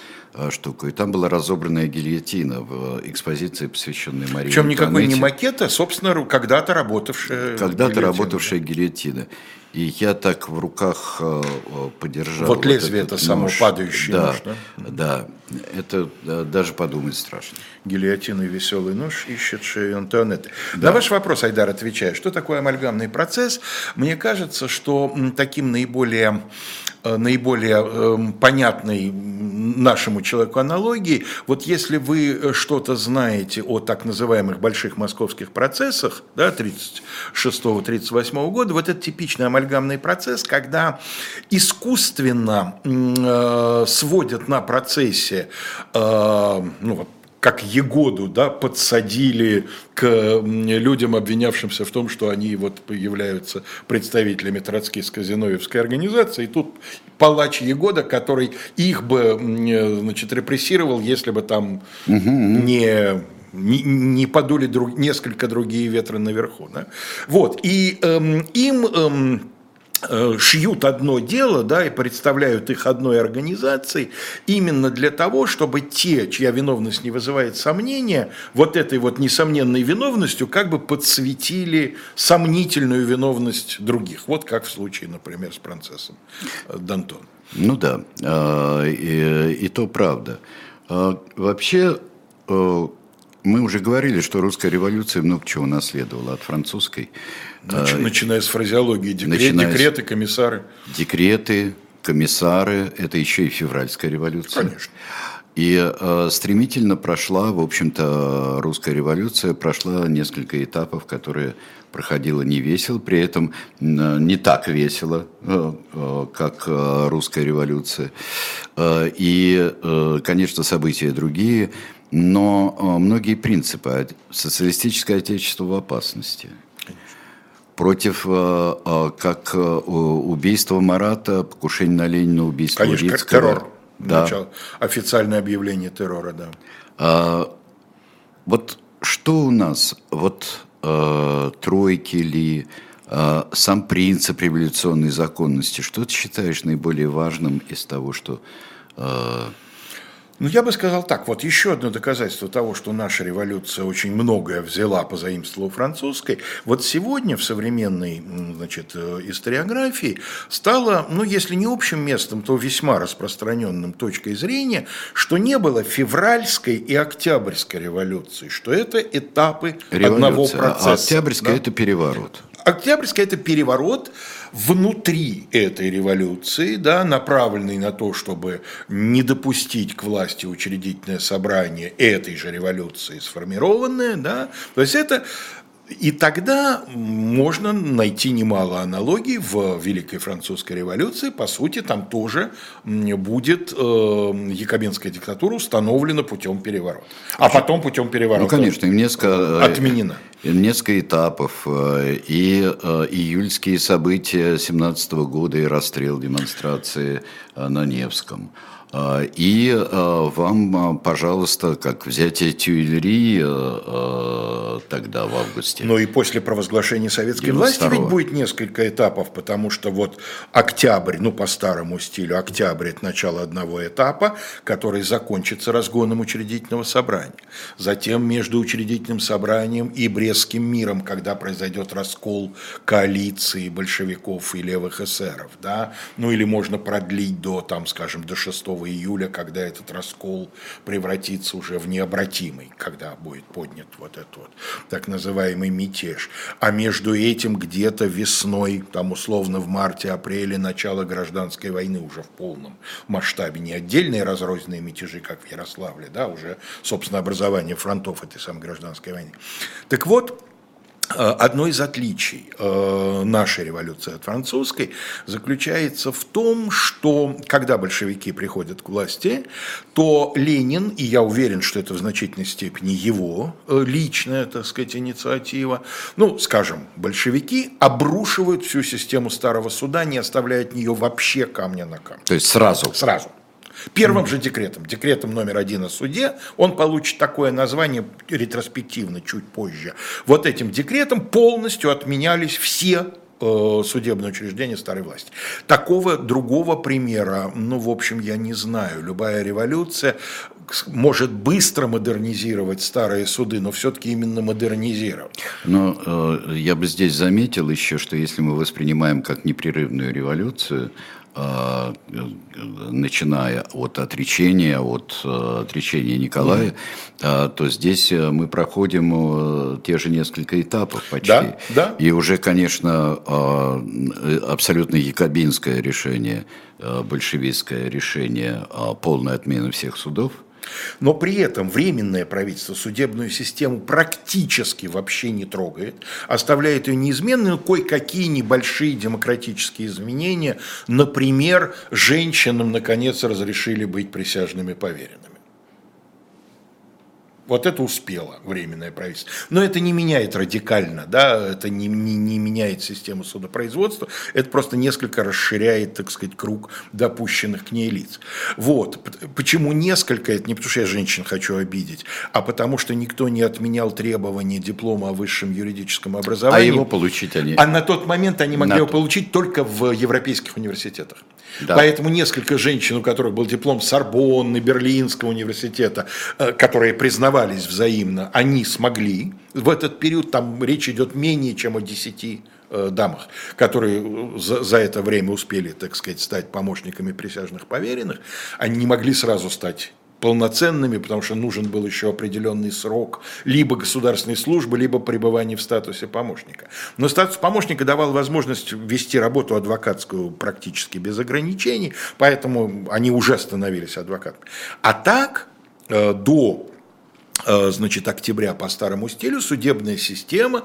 штуку. И там была разобранная гильотина в экспозиции, посвященной Марии Причем никакой не макет, а, собственно, когда-то работавшая Когда-то работавшая гильотина. И я так в руках э, э, подержал. Вот, вот лезвие это само падающий да, нож, да? Да, это даже подумать страшно. Гильотин и веселый нож ищет шею Антуанетты. Да. На ваш вопрос, Айдар, отвечаю, что такое амальгамный процесс? Мне кажется, что таким наиболее Э, наиболее эм, понятной нашему человеку аналогии. Вот если вы э, что-то знаете о так называемых больших московских процессах да, 36-38 года, вот это типичный амальгамный процесс, когда искусственно э, сводят на процессе э, ну, вот, как Егоду, да, подсадили к людям, обвинявшимся в том, что они вот являются представителями троцкистско-зиновьевской организации. И тут палач Егода, который их бы, значит, репрессировал, если бы там угу. не не, не подули друг, несколько другие ветры наверху. Да? Вот, и эм, им эм, Э, шьют одно дело, да, и представляют их одной организацией именно для того, чтобы те, чья виновность не вызывает сомнения, вот этой вот несомненной виновностью как бы подсветили сомнительную виновность других. Вот как в случае, например, с принцессом э, Дантон. Ну да, а, и, и то правда. Вообще, э, мы уже говорили, что русская революция много чего наследовала от французской. А, начиная с фразеологии, декрет, декреты, комиссары. Декреты, комиссары, это еще и февральская революция. Конечно. И э, стремительно прошла, в общем-то, русская революция, прошла несколько этапов, которые проходила не весело, при этом э, не так весело, э, э, как э, русская революция. Э, и, э, конечно, события другие, но э, многие принципы. Социалистическое отечество в опасности – против э, э, как э, убийства Марата, покушение на Ленина, убийство Конечно, Рицкого. террор. Да. Начало, официальное объявление террора, да. А, вот что у нас, вот а, тройки ли, а, сам принцип революционной законности, что ты считаешь наиболее важным из того, что а, ну, я бы сказал так, вот еще одно доказательство того, что наша революция очень многое взяла по заимству французской. Вот сегодня в современной значит, э, историографии стало, ну, если не общим местом, то весьма распространенным точкой зрения, что не было февральской и октябрьской революции, что это этапы Революция. одного а процесса. А октябрьская да? – это переворот. Октябрьская – это переворот внутри этой революции, да, направленный на то, чтобы не допустить к власти учредительное собрание этой же революции сформированное. Да. То есть это и тогда можно найти немало аналогий в Великой Французской революции. По сути, там тоже будет э, якобинская диктатура установлена путем переворота. А потом путем переворота ну, конечно, несколько, э, отменена. Несколько этапов. Э, и июльские события 17 года и расстрел демонстрации на Невском. А, и а, вам, а, пожалуйста, как взятие Тюильри тогда в августе. Ну и после провозглашения советской власти ведь будет несколько этапов, потому что вот октябрь, ну по старому стилю, октябрь – это начало одного этапа, который закончится разгоном учредительного собрания. Затем между учредительным собранием и Брестским миром, когда произойдет раскол коалиции большевиков и левых эсеров, да, ну или можно продлить до, там, скажем, до 6 июля, когда этот раскол превратится уже в необратимый, когда будет поднят вот этот вот так называемый мятеж. А между этим где-то весной, там условно в марте-апреле, начало гражданской войны уже в полном масштабе, не отдельные разрозненные мятежи, как в Ярославле, да, уже, собственно, образование фронтов этой самой гражданской войны. Так вот, одно из отличий э, нашей революции от французской заключается в том, что когда большевики приходят к власти, то Ленин, и я уверен, что это в значительной степени его э, личная, так сказать, инициатива, ну, скажем, большевики обрушивают всю систему старого суда, не оставляя от нее вообще камня на камне. То есть сразу? Сразу. Первым же декретом, декретом номер один о суде, он получит такое название ретроспективно чуть позже. Вот этим декретом полностью отменялись все э, судебные учреждения старой власти. Такого другого примера, ну, в общем, я не знаю. Любая революция может быстро модернизировать старые суды, но все-таки именно модернизировать. Но э, я бы здесь заметил еще, что если мы воспринимаем как непрерывную революцию, начиная от отречения, от э, отречения Николая, mm-hmm. то здесь э, мы проходим э, те же несколько этапов почти. Да, да. И уже, конечно, абсолютно якобинское решение, большевистское решение полной отмены всех судов – но при этом временное правительство судебную систему практически вообще не трогает, оставляет ее неизменной, но кое-какие небольшие демократические изменения. Например, женщинам наконец разрешили быть присяжными поверенными. Вот это успело временное правительство. Но это не меняет радикально, да, это не, не, не меняет систему судопроизводства, это просто несколько расширяет, так сказать, круг допущенных к ней лиц. Вот. Почему несколько? Это не потому, что я женщин хочу обидеть, а потому что никто не отменял требования диплома о высшем юридическом образовании. А его получить они? А на тот момент они могли на... его получить только в европейских университетах. Да. Поэтому несколько женщин, у которых был диплом Сорбонны, Берлинского университета, э, которые признавались взаимно, они смогли. В этот период там речь идет менее чем о 10 э, дамах, которые за, за это время успели, так сказать, стать помощниками присяжных поверенных, они не могли сразу стать полноценными, потому что нужен был еще определенный срок либо государственной службы, либо пребывания в статусе помощника. Но статус помощника давал возможность вести работу адвокатскую практически без ограничений, поэтому они уже становились адвокатами. А так, э, до э, значит, октября по старому стилю судебная система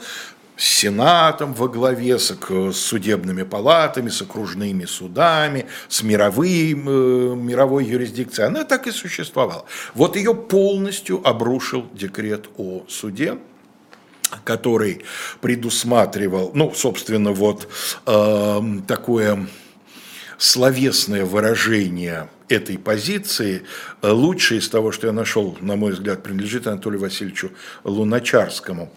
с Сенатом во главе, с судебными палатами, с окружными судами, с мировой, э, мировой юрисдикцией. Она так и существовала. Вот ее полностью обрушил декрет о суде, который предусматривал, ну, собственно, вот э, такое словесное выражение этой позиции, лучшее из того, что я нашел, на мой взгляд, принадлежит Анатолию Васильевичу Луначарскому.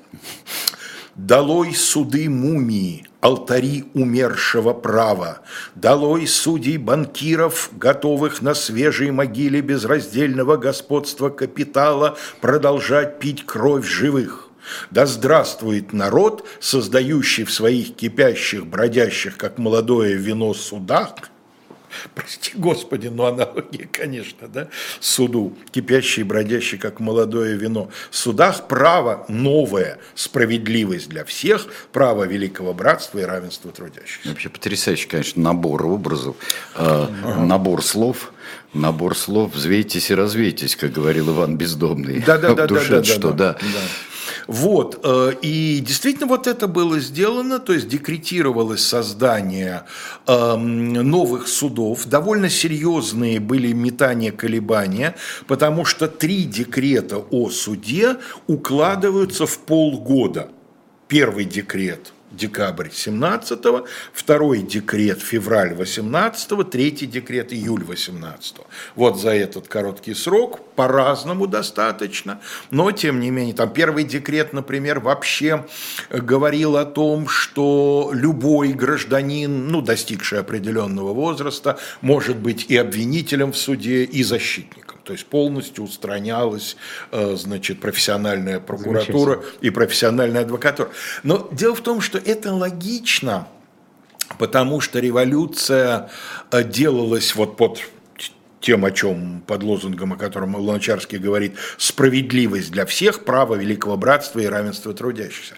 Долой суды мумии, алтари умершего права, Долой судей банкиров, готовых на свежей могиле безраздельного господства капитала продолжать пить кровь живых. Да здравствует народ, создающий в своих кипящих, бродящих, как молодое вино судах, прости господи, но аналогия, конечно, да, суду, кипящий, бродящий, как молодое вино. В судах право новое, справедливость для всех, право великого братства и равенства трудящихся. Вообще потрясающий, конечно, набор образов, э, набор слов, набор слов, взвейтесь и развейтесь, как говорил Иван Бездомный. Да, да, да, да, да, что, да. да. Вот, э, и действительно вот это было сделано, то есть декретировалось создание эм, новых судов, довольно серьезные были метания, колебания, потому что три декрета о суде укладываются в полгода. Первый декрет декабрь 17 второй декрет февраль 18 третий декрет июль 18 Вот за этот короткий срок, по-разному достаточно, но тем не менее, там первый декрет, например, вообще говорил о том, что любой гражданин, ну, достигший определенного возраста, может быть и обвинителем в суде, и защитником. То есть полностью устранялась э, значит, профессиональная прокуратура и профессиональная адвокатура. Но дело в том, что это логично, потому что революция э, делалась вот под тем, о чем под лозунгом, о котором Луначарский говорит, справедливость для всех, право великого братства и равенство трудящихся.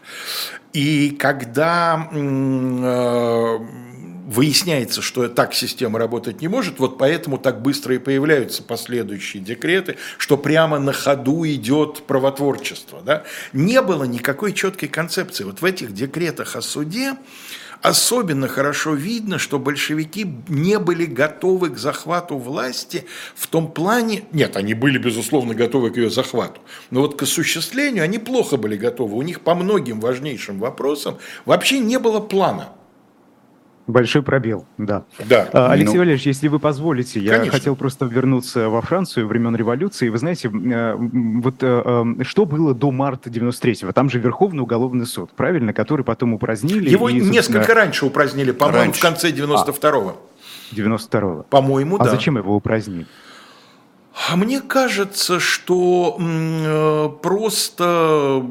И когда э, выясняется, что так система работать не может, вот поэтому так быстро и появляются последующие декреты, что прямо на ходу идет правотворчество. Да? Не было никакой четкой концепции. Вот в этих декретах о суде особенно хорошо видно, что большевики не были готовы к захвату власти в том плане, нет, они были, безусловно, готовы к ее захвату, но вот к осуществлению они плохо были готовы. У них по многим важнейшим вопросам вообще не было плана. Большой пробел, да. да. А, Алексей ну, Валерьевич, если вы позволите, я конечно. хотел просто вернуться во Францию времен революции. Вы знаете, э, вот э, э, что было до марта 93-го? Там же Верховный уголовный суд, правильно, который потом упразднили. Его и, несколько раньше упразднили, по-моему, в конце 92-го. А, 92-го. По-моему, а да. А зачем его упразднили? А мне кажется, что просто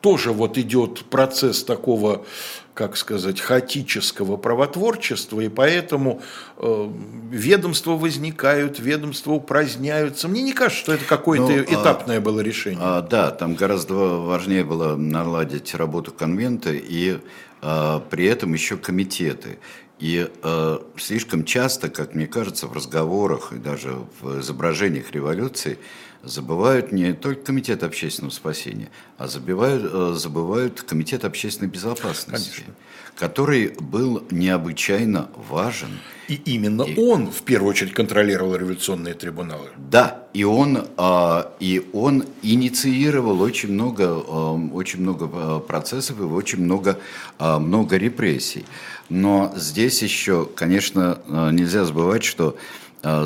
тоже вот идет процесс такого как сказать, хаотического правотворчества, и поэтому э, ведомства возникают, ведомства упраздняются. Мне не кажется, что это какое-то ну, а, этапное а, было решение. А, да, там гораздо важнее было наладить работу конвента и а, при этом еще комитеты. И э, слишком часто, как мне кажется, в разговорах и даже в изображениях революции забывают не только Комитет общественного спасения, а забывают, э, забывают Комитет общественной безопасности, Конечно. который был необычайно важен. И именно и... он в первую очередь контролировал революционные трибуналы. Да, и он, а, и он инициировал очень много, а, очень много а, процессов и очень много, много репрессий. Но здесь еще, конечно, нельзя забывать, что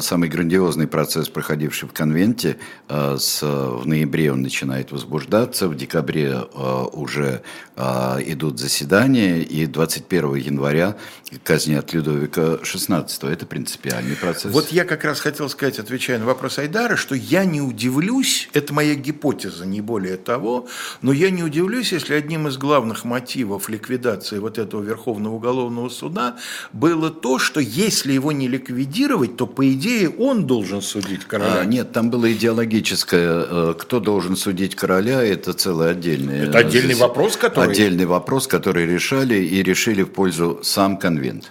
самый грандиозный процесс, проходивший в конвенте, а, с, в ноябре он начинает возбуждаться, в декабре а, уже идут заседания, и 21 января казнят Людовика XVI. Это принципиальный процесс. Вот я как раз хотел сказать, отвечая на вопрос Айдара, что я не удивлюсь, это моя гипотеза, не более того, но я не удивлюсь, если одним из главных мотивов ликвидации вот этого Верховного уголовного суда было то, что если его не ликвидировать, то по идее, он должен судить короля. А, нет, там было идеологическое, э, кто должен судить короля, это целый отдельный... Это отдельный вопрос, который... Отдельный вопрос, который решали и решили в пользу сам конвент.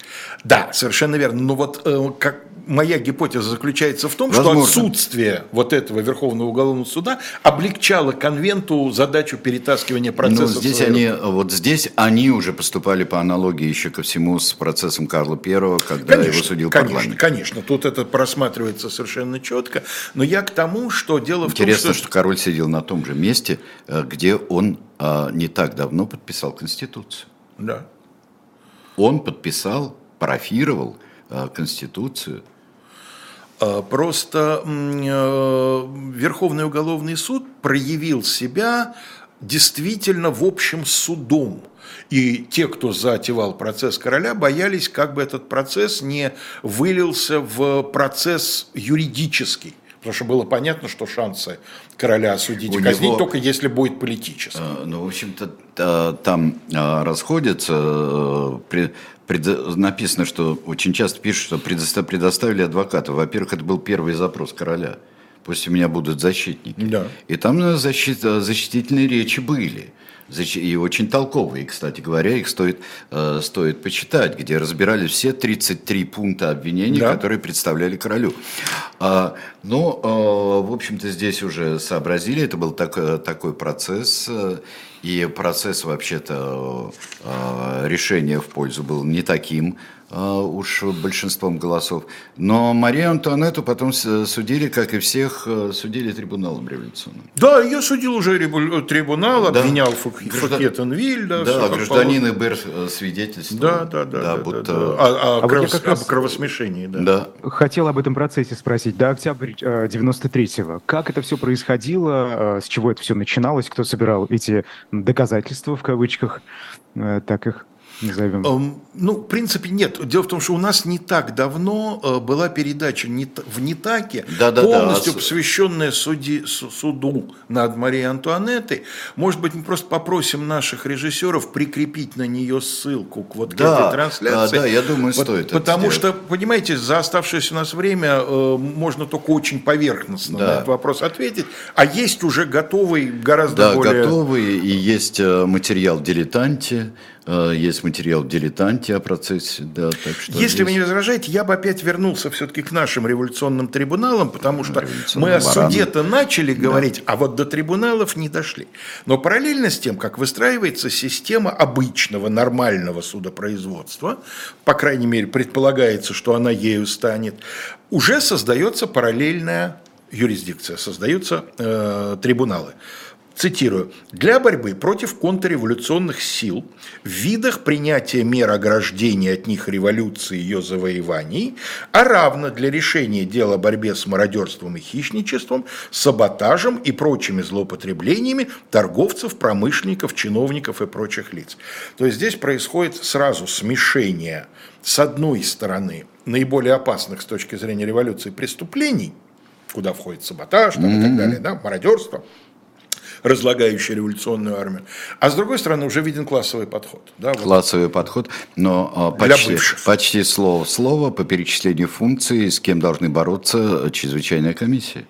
Да, совершенно верно. Но вот э, как моя гипотеза заключается в том, Возможно. что отсутствие вот этого Верховного уголовного суда облегчало конвенту задачу перетаскивания процесса. Ну, здесь они, вот здесь они уже поступали по аналогии еще ко всему с процессом Карла I, когда конечно, его судил конечно, парламент. Конечно, тут это просматривается совершенно четко. Но я к тому, что дело Интересно, в том, что... что король сидел на том же месте, э, где он а, не так давно подписал Конституцию. Да. Он подписал, парафировал э, Конституцию просто э, Верховный уголовный суд проявил себя действительно в общем судом. И те, кто затевал процесс короля, боялись, как бы этот процесс не вылился в процесс юридический. Потому что было понятно, что шансы короля осудить и казнить него, только если будет политический. Э, ну, в общем-то, там э, расходятся пред, написано, что очень часто пишут, что предоставили адвоката. Во-первых, это был первый запрос короля. Пусть у меня будут защитники. Да. И там защит, защитительные речи были. И очень толковые, кстати говоря, их стоит, э, стоит почитать, где разбирали все 33 пункта обвинений, да. которые представляли королю. А, но, э, в общем-то, здесь уже сообразили, это был так, э, такой процесс, и процесс вообще-то решения в пользу был не таким, уж большинством голосов. Но Марию Антуанетту потом судили, как и всех, э, судили трибуналом революционным. Да, ее судил уже трибунал, да. обвинял Фуркетенвиль. Да, да гражданин ИБР э, свидетельствовал. Да, да, да. да, будто... да, да. А, а, а кров... вот раз... об кровосмешении, да. да. Хотел об этом процессе спросить. До октября 93-го. Э, как это все происходило? С чего это все начиналось? Кто собирал эти доказательства, в кавычках, так их назовем? Эм, ну, в принципе, нет. Дело в том, что у нас не так давно э, была передача в Нитаке, да, да, полностью да. посвященная суди, суду над Марией Антуанеттой. Может быть, мы просто попросим наших режиссеров прикрепить на нее ссылку к вот да, этой трансляции. Да, да, я думаю, стоит. Потому что, понимаете, за оставшееся у нас время э, можно только очень поверхностно да. на этот вопрос ответить. А есть уже готовый, гораздо да, более... Да, готовый, и есть э, материал «Дилетанте», Э, есть материал в «Дилетанте» о процессе. Да, так что Если здесь... вы не возражаете, я бы опять вернулся все-таки к нашим революционным трибуналам, потому что мы о суде-то начали говорить, да. а вот до трибуналов не дошли. Но параллельно с тем, как выстраивается система обычного, нормального судопроизводства, по крайней мере, предполагается, что она ею станет, уже создается параллельная юрисдикция, создаются э, трибуналы цитирую, «для борьбы против контрреволюционных сил в видах принятия мер ограждения от них революции и ее завоеваний, а равно для решения дела о борьбе с мародерством и хищничеством, саботажем и прочими злоупотреблениями торговцев, промышленников, чиновников и прочих лиц». То есть здесь происходит сразу смешение с одной стороны наиболее опасных с точки зрения революции преступлений, куда входит саботаж там, mm-hmm. и так далее, да, мародерство – разлагающий революционную армию. А с другой стороны, уже виден классовый подход. Да, вот. Классовый подход, но а, почти, почти слово в слово по перечислению функций, с кем должны бороться чрезвычайная комиссия.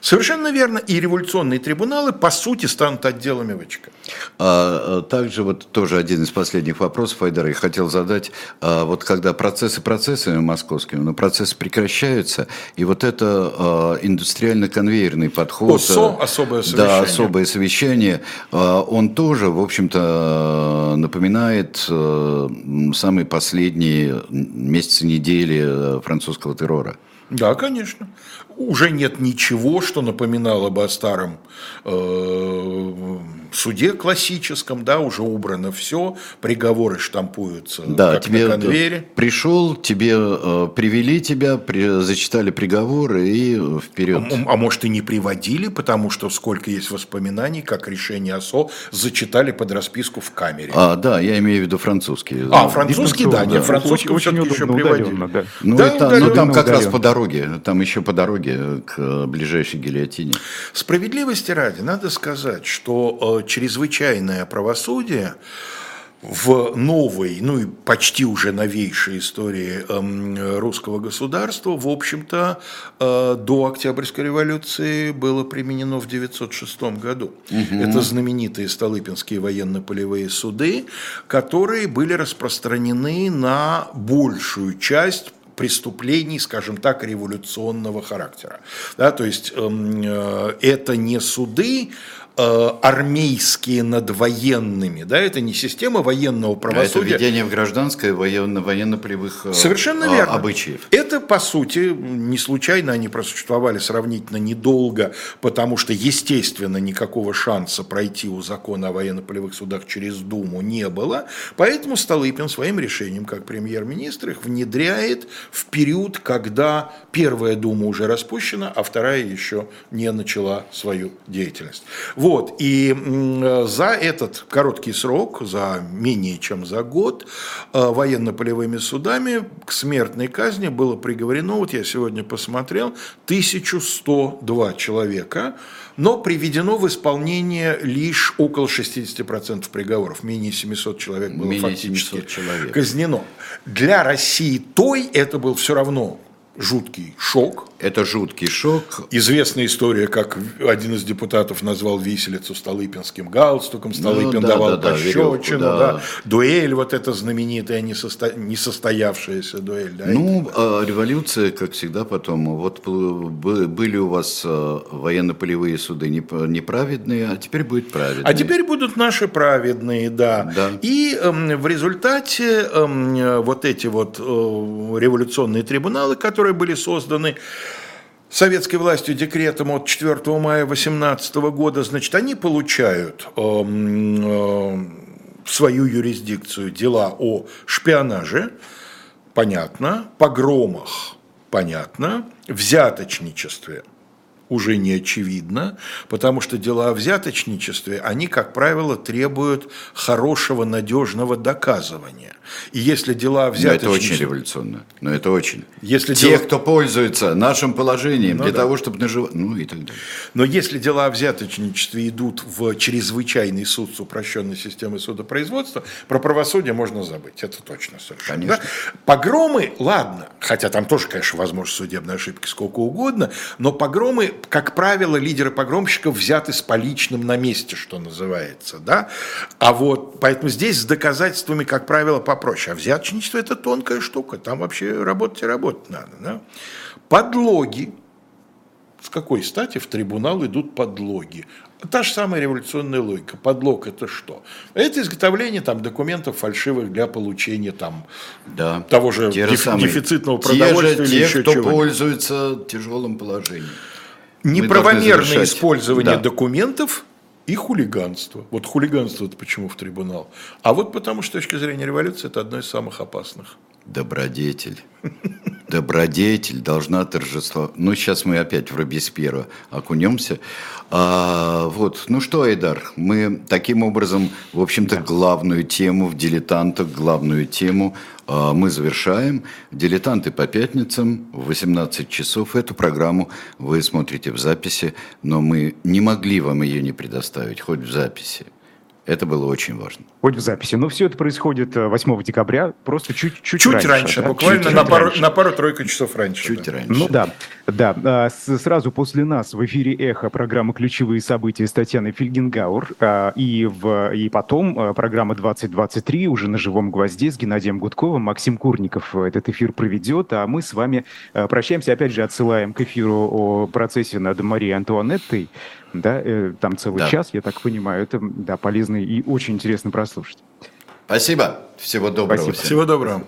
Совершенно верно. И революционные трибуналы, по сути, станут отделами ВЧК. А, а, также вот тоже один из последних вопросов, Айдар, я хотел задать. А, вот когда процессы процессами московскими, но процессы прекращаются, и вот это а, индустриально-конвейерный подход. ОСО, особое совещание. Да, особое совещание. А, он тоже, в общем-то, напоминает а, самые последние месяцы, недели французского террора. Да, конечно. Уже нет ничего, что напоминало бы о старом э, суде классическом, да, уже убрано все, приговоры штампуются да, как тебе на конвейере. Пришел, тебе э, привели тебя, при, зачитали приговоры и вперед. А, а может и не приводили, потому что сколько есть воспоминаний, как решение ОСО зачитали под расписку в камере. А, да, я имею в виду французские. А, французский, да, нет, французский очень, очень еще приводили. Да. Ну, да, это, ну, там как раз по дороге, там еще по дороге к ближайшей гильотине. Справедливости ради, надо сказать, что э, чрезвычайное правосудие в новой, ну и почти уже новейшей истории эм, русского государства, в общем-то, э, до Октябрьской революции было применено в 906 году. Угу. Это знаменитые Столыпинские военно-полевые суды, которые были распространены на большую часть преступлений, скажем так, революционного характера. Да, то есть эм, э, это не суды, армейские над военными, да, это не система военного правосудия. это введение в гражданское военно, военно-полевых э, Совершенно а, верно. обычаев. Это, по сути, не случайно они просуществовали сравнительно недолго, потому что, естественно, никакого шанса пройти у закона о военно-полевых судах через Думу не было, поэтому Столыпин своим решением, как премьер-министр, их внедряет в период, когда первая Дума уже распущена, а вторая еще не начала свою деятельность. Вот, и за этот короткий срок, за менее чем за год, э, военно-полевыми судами к смертной казни было приговорено, вот я сегодня посмотрел, 1102 человека, но приведено в исполнение лишь около 60% приговоров. Менее 700 человек было менее фактически 700 человек. казнено. Для России той это был все равно жуткий шок. Это жуткий шок. Известная история, как один из депутатов назвал виселицу Столыпинским галстуком, Столыпин ну, да, давал да, пощечину, да, да. дуэль вот эта знаменитая, несосто... несостоявшаяся дуэль. Да, ну, а революция, как всегда потом, вот были у вас а, военно-полевые суды неправедные, а теперь будет праведные. А теперь будут наши праведные, да. да. И э, в результате э, вот эти вот э, революционные трибуналы, которые были созданы советской властью декретом от 4 мая 2018 года, значит, они получают э, э, свою юрисдикцию. Дела о шпионаже, понятно, погромах, понятно, взяточничестве – уже не очевидно, потому что дела о взяточничестве, они, как правило, требуют хорошего, надежного доказывания. И если дела о взяточничестве... Но это очень революционно. Но это очень. Если Те, дела... кто пользуется нашим положением ну, для да. того, чтобы наживать... Ну и так далее. Но если дела о взяточничестве идут в чрезвычайный суд с упрощенной системой судопроизводства, про правосудие можно забыть. Это точно совершенно. Конечно. Да? Погромы, ладно, хотя там тоже, конечно, возможно судебные ошибки сколько угодно, но погромы как правило, лидеры погромщиков взяты с поличным на месте, что называется, да, а вот, поэтому здесь с доказательствами, как правило, попроще, а взяточничество – это тонкая штука, там вообще работать и работать надо, да. Подлоги, с какой стати в трибунал идут подлоги? Та же самая революционная логика. Подлог – это что? Это изготовление там, документов фальшивых для получения там, да, того же деф, самые, дефицитного продовольствия. Те же, те, кто чего пользуется тяжелым положением неправомерное использование да. документов и хулиганство. Вот хулиганство это почему в трибунал? А вот потому что с точки зрения революции это одно из самых опасных. Добродетель. Добродетель должна торжествовать. Ну, сейчас мы опять в Робеспьера окунемся. А, вот, ну что, Айдар, мы таким образом, в общем-то, главную тему в «Дилетантах», главную тему мы завершаем. «Дилетанты» по пятницам в 18 часов. Эту программу вы смотрите в записи, но мы не могли вам ее не предоставить, хоть в записи. Это было очень важно. Хоть в записи. Но все это происходит 8 декабря, просто чуть-чуть чуть раньше. раньше да? Буквально чуть, на, чуть пару, раньше. на пару-тройку часов раньше. Чуть да. раньше. Ну да, да. А, сразу после нас в эфире «Эхо» программа «Ключевые события» с Татьяной Фельгенгауэр. А, и, в, и потом программа «2023» уже на живом гвозде с Геннадием Гудковым. Максим Курников этот эфир проведет, а мы с вами прощаемся. Опять же, отсылаем к эфиру о процессе над Марией Антуанеттой да, э, там целый да. час, я так понимаю, это, да, полезно и очень интересно прослушать. Спасибо, всего доброго. Спасибо. Всего доброго.